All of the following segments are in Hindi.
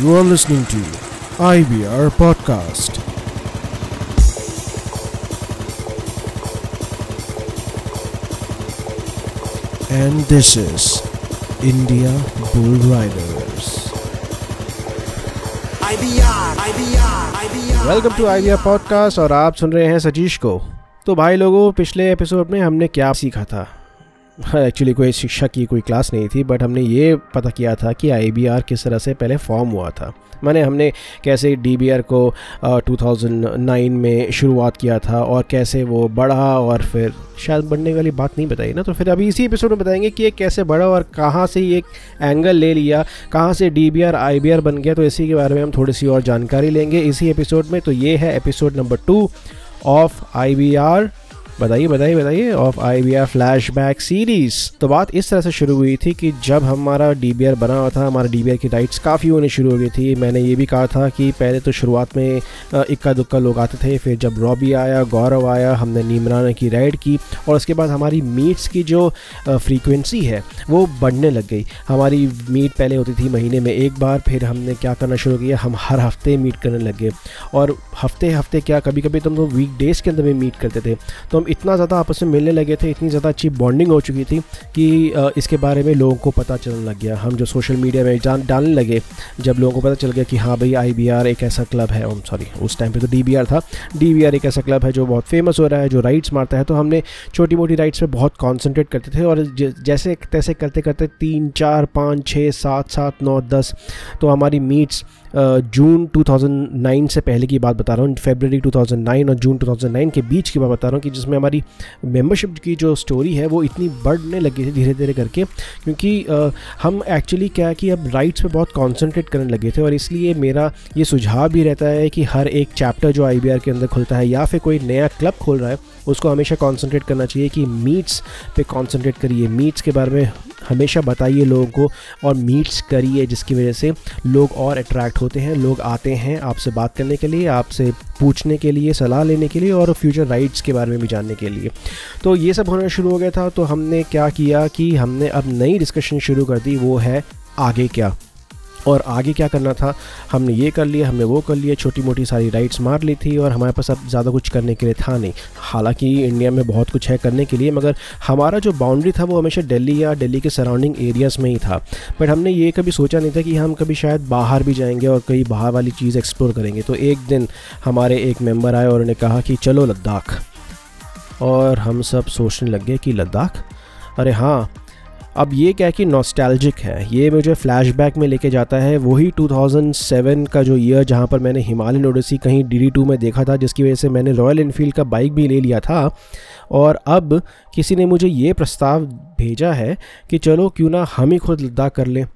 You are listening to IBR Podcast. And this is India Bull Riders. Welcome to I podcast और आप सुन रहे हैं सतीश को तो भाई लोगों पिछले एपिसोड में हमने क्या सीखा था एक्चुअली कोई शिक्षा की कोई क्लास नहीं थी बट हमने ये पता किया था कि IBR किस तरह से पहले फॉर्म हुआ था। मैंने हमने कैसे DBR को uh, 2009 में शुरुआत किया था और कैसे वो बढ़ा और फिर शायद बढ़ने वाली बात नहीं बताई ना तो फिर अभी इसी एपिसोड में बताएँगे कि ये कैसे बढ़ा और कहाँ से ये एंगल ले लिया कहाँ से डी बी आर बन गया तो इसी के बारे में हम थोड़ी सी और जानकारी लेंगे इसी एपिसोड में। तो ये है episode number two of I बताइए बताइए बताइए of I B flashback series तो बात इस तरह से शुरू हुई थी कि जब हमारा डी बी आर बना हुआ था, हमारा डी बी आर की राइट्स काफ़ी होने शुरू हो गई थी। मैंने ये भी कहा था कि पहले तो शुरुआत में इक्का दुक्का लोग आते थे, फिर जब रॉबी आया, गौरव आया, हमने नीमराना की राइड की, और उसके बाद हमारी मीट्स की जो फ्रीक्वेंसी है, वो बढ़ने लग गई। हमारी मीट पहले होती थी महीने में एक बार, फिर हमने क्या करना शुरू किया, हम हर हफ़्ते मीट करने लग गए। और हफ़्ते हफ़्ते क्या कभी कभी तो हम तो वीक डेज़ के अंदर में मीट करते थे। तो हम इतना ज़्यादा आपस में मिलने लगे थे, इतनी ज़्यादा अच्छी बॉन्डिंग हो चुकी थी कि इसके बारे में लोगों को पता चलने लग गया। हम जो सोशल मीडिया में जान, डालने लगे, जब लोगों को पता चल गया कि हाँ भाई आईबीआर एक ऐसा क्लब है सॉरी उस टाइम पर तो डीबीआर था। डीबीआर एक ऐसा क्लब है जो बहुत फ़ेमस हो रहा है, जो राइड्स मारता है। तो हमने छोटी मोटी राइड्स पर बहुत कॉन्सेंट्रेट करते थे और जैसे तैसे करते करते तीन, चार, पाँच, छः, सात सात, नौ, दस तो हमारी मीट्स जून 2009 से पहले की बात बता रहा हूँ फेबररी 2009 और जून 2009 के बीच की बात बता रहा हूँ कि जिसमें हमारी मेंबरशिप की जो स्टोरी है, वो इतनी बढ़ने लगी थी धीरे धीरे करके, क्योंकि हम एक्चुअली क्या है कि अब राइट्स पे बहुत कॉन्सेंट्रेट करने लगे थे और इसलिए मेरा ये सुझाव भी रहता है कि हर एक चैप्टर जो आईबीआर के अंदर खुलता है या फिर कोई नया क्लब खोल रहा है, उसको हमेशा कॉन्सेंट्रेट करना चाहिए कि मीट्स पे कॉन्सेंट्रेट करिए। मीट्स के बारे में हमेशा बताइए लोगों को और मीट्स करिए, जिसकी वजह से लोग और अट्रैक्ट होते हैं, लोग आते हैं आपसे बात करने के लिए, आपसे पूछने के लिए, सलाह लेने के लिए और फ्यूचर राइट्स के बारे में भी जानने के लिए। तो ये सब होना शुरू हो गया था तो हमने क्या किया कि हमने अब नई डिस्कशन शुरू कर दी, वो है आगे क्या। और आगे क्या करना था? हमने ये कर लिया, हमने वो कर लिया छोटी मोटी सारी राइड्स मार ली थी और हमारे पास अब ज़्यादा कुछ करने के लिए था नहीं। हालाँकि इंडिया में बहुत कुछ है करने के लिए, मगर हमारा जो बाउंड्री था वो हमेशा दिल्ली या दिल्ली के सराउंडिंग एरियाज़ में ही था। बट हमने ये कभी सोचा नहीं था कि हम कभी शायद बाहर भी जाएँगे और कहीं बाहर वाली चीज़ एक्सप्लोर करेंगे। तो एक दिन हमारे एक मेंबर आए और उन्होंने कहा कि चलो लद्दाख। और हम सब सोचने लग गए कि लद्दाख? अरे हाँ अब ये क्या कि नॉस्टैल्जिक है? ये मुझे फ्लैशबैक में लेके जाता है, वही 2007 का जो ईयर जहाँ पर मैंने हिमालयन ओडिसी कहीं डी टू में देखा था, जिसकी वजह से मैंने रॉयल इनफील्ड का बाइक भी ले लिया था। और अब किसी ने मुझे ये प्रस्ताव भेजा है कि चलो क्यों ना हम ही खुद लद्दाख कर लें।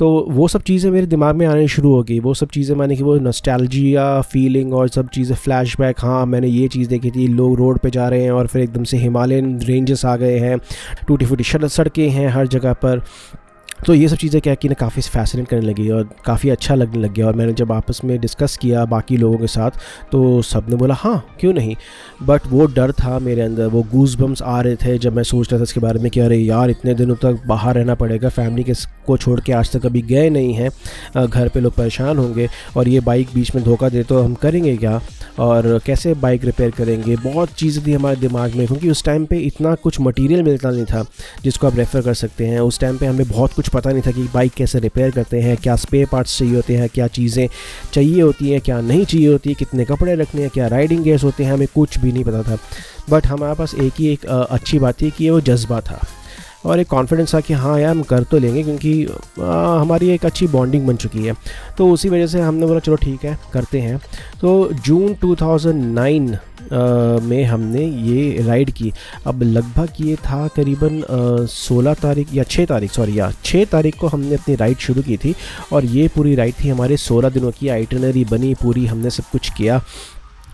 तो वो सब चीज़ें मेरे दिमाग में आने शुरू हो गई। वो सब चीज़ें मैंने कि वो नस्टैल्जिया फीलिंग और सब चीज़ें फ्लैशबैक हाँ मैंने ये चीज़ देखी थी, लोग रोड पे जा रहे हैं और फिर एकदम से हिमालयन रेंजेस आ गए हैं टूटी फूटी सड़कें हैं हर जगह पर। तो ये सब चीज़ें क्या कि ना काफ़ी फैसिनेट करने लगी और काफ़ी अच्छा लगने लग गया और मैंने जब आपस में डिस्कस किया बाकी लोगों के साथ तो सबने बोला हाँ क्यों नहीं? बट वो डर था मेरे अंदर, वो गूज बम्स आ रहे थे जब मैं सोच रहा था इसके बारे में कि अरे यार, इतने दिनों तक बाहर रहना पड़ेगा फैमिली के को छोड़ के आज तक कभी गए नहीं हैं घर पे लोग परेशान होंगे और ये बाइक बीच में धोखा दे तो हम करेंगे क्या? और कैसे बाइक रिपेयर करेंगे? बहुत चीज़ें थी हमारे दिमाग में, क्योंकि उस टाइम पर इतना कुछ मटीरियल मिलता नहीं था, जिसको आप रेफ़र कर सकते हैं। उस टाइम पर हमें बहुत कुछ पता नहीं था कि बाइक कैसे रिपेयर करते हैं, क्या स्पेयर पार्ट्स चाहिए होते हैं, क्या चीज़ें चाहिए होती हैं, क्या नहीं चाहिए होती है, कितने कपड़े रखने हैं, क्या राइडिंग गेयर्स होते हैं, हमें कुछ भी नहीं पता था। बट हमारे पास एक ही एक अच्छी बात थी कि वो जज्बा था। और एक कॉन्फिडेंस था कि हाँ यार हम कर तो लेंगे क्योंकि आ, हमारी एक अच्छी बॉन्डिंग बन चुकी है। तो उसी वजह से हमने बोला चलो ठीक है करते हैं। तो जून 2009 आ, में हमने ये राइड की। अब लगभग ये था करीबन सोलह तारीख या छः तारीख सॉरी या छः तारीख को हमने अपनी राइड शुरू की थी। और ये पूरी राइड थी हमारे सोलह दिनों की आइटनरी बनी पूरी हमने सब कुछ किया।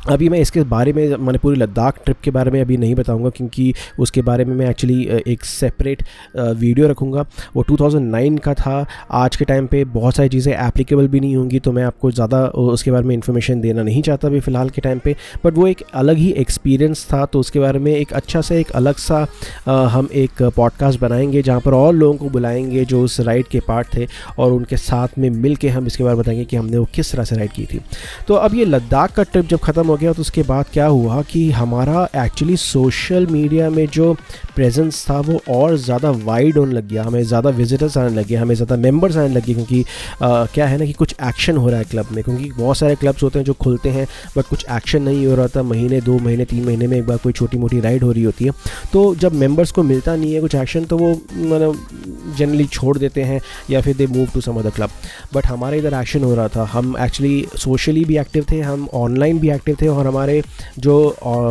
अभी मैं इसके बारे में, मैंने पूरी लद्दाख ट्रिप के बारे में अभी नहीं बताऊँगा क्योंकि उसके बारे में मैं एक्चुअली एक सेपरेट वीडियो रखूँगा। वो 2009 का था। आज के टाइम पे बहुत सारी चीज़ें एप्लीकेबल भी नहीं होंगी तो मैं आपको ज़्यादा उसके बारे में इन्फॉर्मेशन देना नहीं चाहता अभी फ़िलहाल के टाइम पे। बट वो एक अलग ही एक्सपीरियंस था तो उसके बारे में एक अच्छा सा, एक अलग सा हम एक पॉडकास्ट बनाएँगे, जहाँ पर और लोगों को बुलाएँगे जो उस राइड के पार्ट थे और उनके साथ में मिल हम इसके बारे में बताएँगे कि हमने वो किस तरह से राइड की थी। तो अब ये लद्दाख का ट्रिप जब ख़त्म गया तो उसके बाद क्या हुआ कि हमारा एक्चुअली सोशल मीडिया में जो प्रेजेंस था वो और ज़्यादा वाइड होने लग गया हमें ज़्यादा विजिटर्स आने लगे हमें ज़्यादा मेंबर्स आने लगे क्योंकि आ, क्या है ना कि कुछ एक्शन हो रहा है क्लब में क्योंकि बहुत सारे क्लब्स होते हैं जो खुलते हैं बट कुछ एक्शन नहीं हो रहा था महीने दो महीने तीन महीने में एक बार कोई छोटी मोटी राइड हो रही होती है। तो जब मेंबर्स को मिलता नहीं है कुछ एक्शन तो वो मतलब जनरली छोड़ देते हैं या फिर they move to some other club but हमारे इधर एक्शन हो रहा था। हम एक्चुअली सोशली भी एक्टिव थे, हम ऑनलाइन भी एक्टिव थे और हमारे जो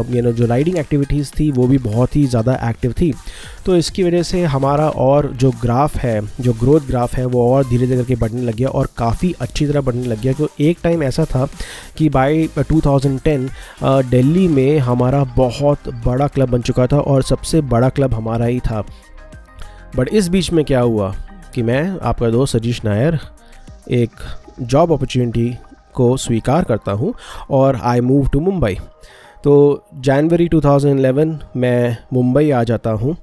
यू नो जो राइडिंग एक्टिविटीज़ थी, वो भी बहुत ही ज़्यादा एक्टिव थी। तो इसकी वजह से हमारा और जो ग्राफ है, जो ग्रोथ ग्राफ है, वो और धीरे धीरे करके बढ़ने लग गया और काफ़ी अच्छी तरह बढ़ने लग गया। तो एक टाइम ऐसा था कि बाय 2010 दिल्ली में हमारा बहुत बड़ा क्लब बन चुका था और सबसे बड़ा क्लब हमारा ही था। बट इस बीच में क्या हुआ कि मैं, आपका दोस्त सजीश नायर, एक जॉब अपॉर्चुनिटी को स्वीकार करता हूँ और आई मूव टू मुंबई तो जनवरी 2011 मैं मुंबई आ जाता हूँ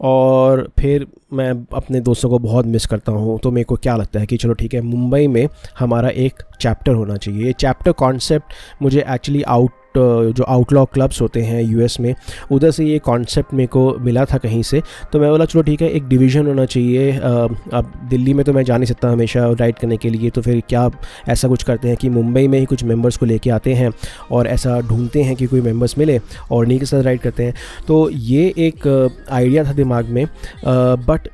और फिर मैं अपने दोस्तों को बहुत मिस करता हूँ। तो मेरे को क्या लगता है कि चलो ठीक है मुंबई में हमारा एक चैप्टर होना चाहिए। ये चैप्टर कॉन्सेप्ट मुझे एक्चुअली आउट जो आउटलॉ क्लब्स होते हैं यूएस में, उधर से ये कॉन्सेप्ट मेरे को मिला था कहीं से तो मैं बोला, चलो ठीक है, एक डिवीज़न होना चाहिए अब दिल्ली में तो मैं जा नहीं सकता हमेशा राइड करने के लिए तो फिर क्या ऐसा कुछ करते हैं कि मुंबई में ही कुछ मेंबर्स को लेके आते हैं और ऐसा ढूंढते हैं कि कोई मेंबर्स मिले और नहीं के साथ राइड करते हैं? तो ये एक आइडिया था दिमाग में बट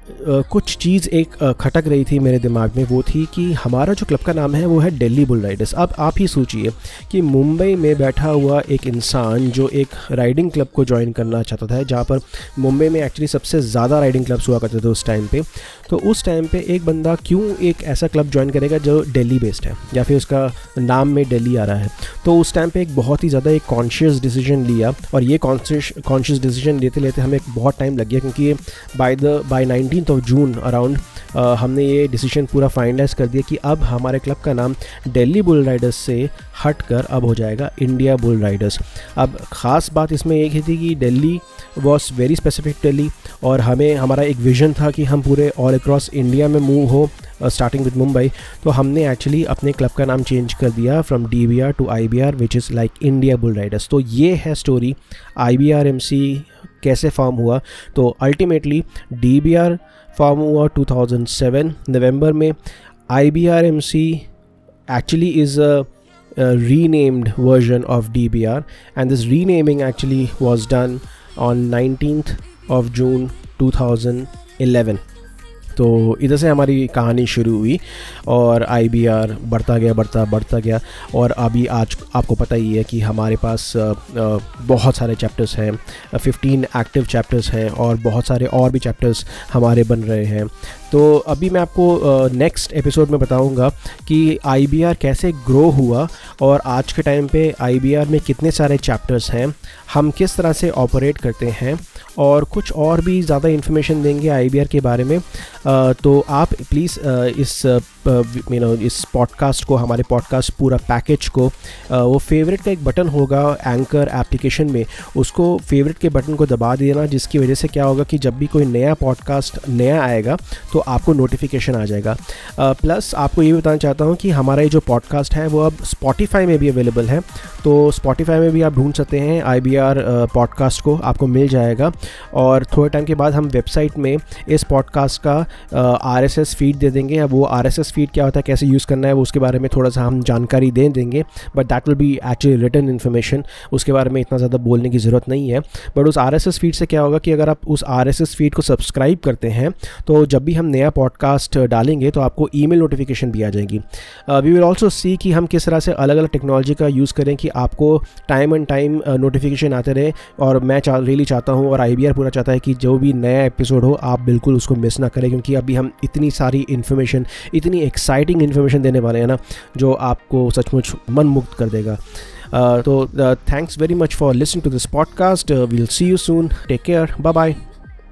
कुछ चीज़ एक खटक रही थी मेरे दिमाग में, वो थी कि हमारा जो क्लब का नाम है, वो है दिल्ली बुल राइडर्स अब आप ही सोचिए कि मुंबई में बैठा हुआ हुआ एक इंसान जो एक राइडिंग क्लब को ज्वाइन करना चाहता था, जहाँ पर मुंबई में एक्चुअली सबसे ज़्यादा राइडिंग क्लब्स हुआ करते थे उस टाइम पे। तो उस टाइम पे एक बंदा क्यों एक ऐसा क्लब ज्वाइन करेगा जो दिल्ली बेस्ड है, या फिर उसका नाम में दिल्ली आ रहा है? तो उस टाइम पे एक बहुत ही ज़्यादा एक कॉन्शियस डिसीज़न लिया और ये कॉन्शियस डिसीज़न लेते लेते हमें एक बहुत टाइम लग गया, क्योंकि by the by nineteen of June around हमने ये डिसीज़न पूरा फाइनलाइज कर दिया कि अब हमारे क्लब का नाम दिल्ली बुल राइडर्स से हट कर अब हो जाएगा इंडिया बुल राइडर्स अब ख़ास बात इसमें एक ही थी कि Delhi was very specific Delhi और हमें, हमारा एक विज़न था कि हम पूरे ऑल अक्रॉस इंडिया में मूव हो स्टार्टिंग विद मुंबई तो हमने एक्चुअली अपने क्लब का नाम चेंज कर दिया from D B R to I B R which is like India Bull Riders तो ये है story I B R M C कैसे फॉर्म हुआ? तो ultimately D B R form हुआ 2007 नवंबर में. I B R M C actually is renamed version of DBR and this renaming actually was done on 19th of June 2011 तो इधर से हमारी कहानी शुरू हुई और आई बी आर बढ़ता गया, बढ़ता बढ़ता गया। और अभी आज आपको पता ही है कि हमारे पास बहुत सारे चैप्टर्स हैं। फिफ्टीन एक्टिव चैप्टर्स हैं और बहुत सारे और भी चैप्टर्स हमारे बन रहे हैं। तो अभी मैं आपको नेक्स्ट एपिसोड में बताऊँगा कि आईबीआर कैसे ग्रो हुआ और आज के टाइम पे आईबीआर में कितने सारे चैप्टर्स हैं, हम किस तरह से ऑपरेट करते हैं और कुछ और भी ज़्यादा इन्फॉर्मेशन देंगे आईबीआर के बारे में। तो आप प्लीज़ इस यू नो इस पॉडकास्ट को, हमारे पॉडकास्ट पूरा पैकेज को वो फेवरेट का एक बटन होगा एंकर एप्लीकेशन में, उसको फेवरेट के बटन को दबा देना, जिसकी वजह से क्या होगा कि जब भी कोई नया पॉडकास्ट नया आएगा तो आपको नोटिफिकेशन आ जाएगा। प्लस आपको ये बताना चाहता हूँ कि हमारा ये जो पॉडकास्ट है, वो अब स्पॉटिफाई में भी अवेलेबल है। तो स्पॉटिफाई में भी आप ढूंढ सकते हैं आई बी आर पॉडकास्ट को, आपको मिल जाएगा। और थोड़े टाइम के बाद हम वेबसाइट में इस पॉडकास्ट का आर एस फ़ीड दे देंगे। अब वो आर एस फ़ीड क्या होता है, कैसे यूज़ करना है, वो उसके बारे में थोड़ा सा हम जानकारी दे देंगे। But that will be actually return information उसके बारे में इतना ज़्यादा बोलने की ज़रूरत नहीं है। बट उस आर एस फ़ीड से क्या होगा कि अगर आप उस आर एस फ़ीड को सब्सक्राइब करते हैं तो जब भी हम हम नया पॉडकास्ट डालेंगे तो आपको ईमेल नोटिफिकेशन भी आ जाएगी वी विल ऑल्सो सी कि हम किस तरह से अलग अलग टेक्नोलॉजी का यूज़ करें कि आपको टाइम एंड टाइम नोटिफिकेशन आते रहे और मैं चाह रियली चाहता हूँ और आईबीआर पूरा चाहता है कि जो भी नया एपिसोड हो आप बिल्कुल उसको मिस ना करें क्योंकि अभी हम इतनी सारी इन्फॉर्मेशन इतनी एक्साइटिंग इन्फॉर्मेशन देने वाले हैं ना जो आपको सचमुच मन मुक्त कर देगा Uh, uh, thanks very much for listening to this podcast. Uh, we'll see you soon. Take care. Bye bye.